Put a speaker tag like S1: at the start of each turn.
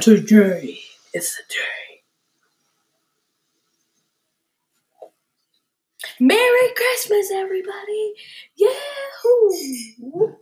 S1: Today is the day.
S2: Merry Christmas, everybody! Yahoo!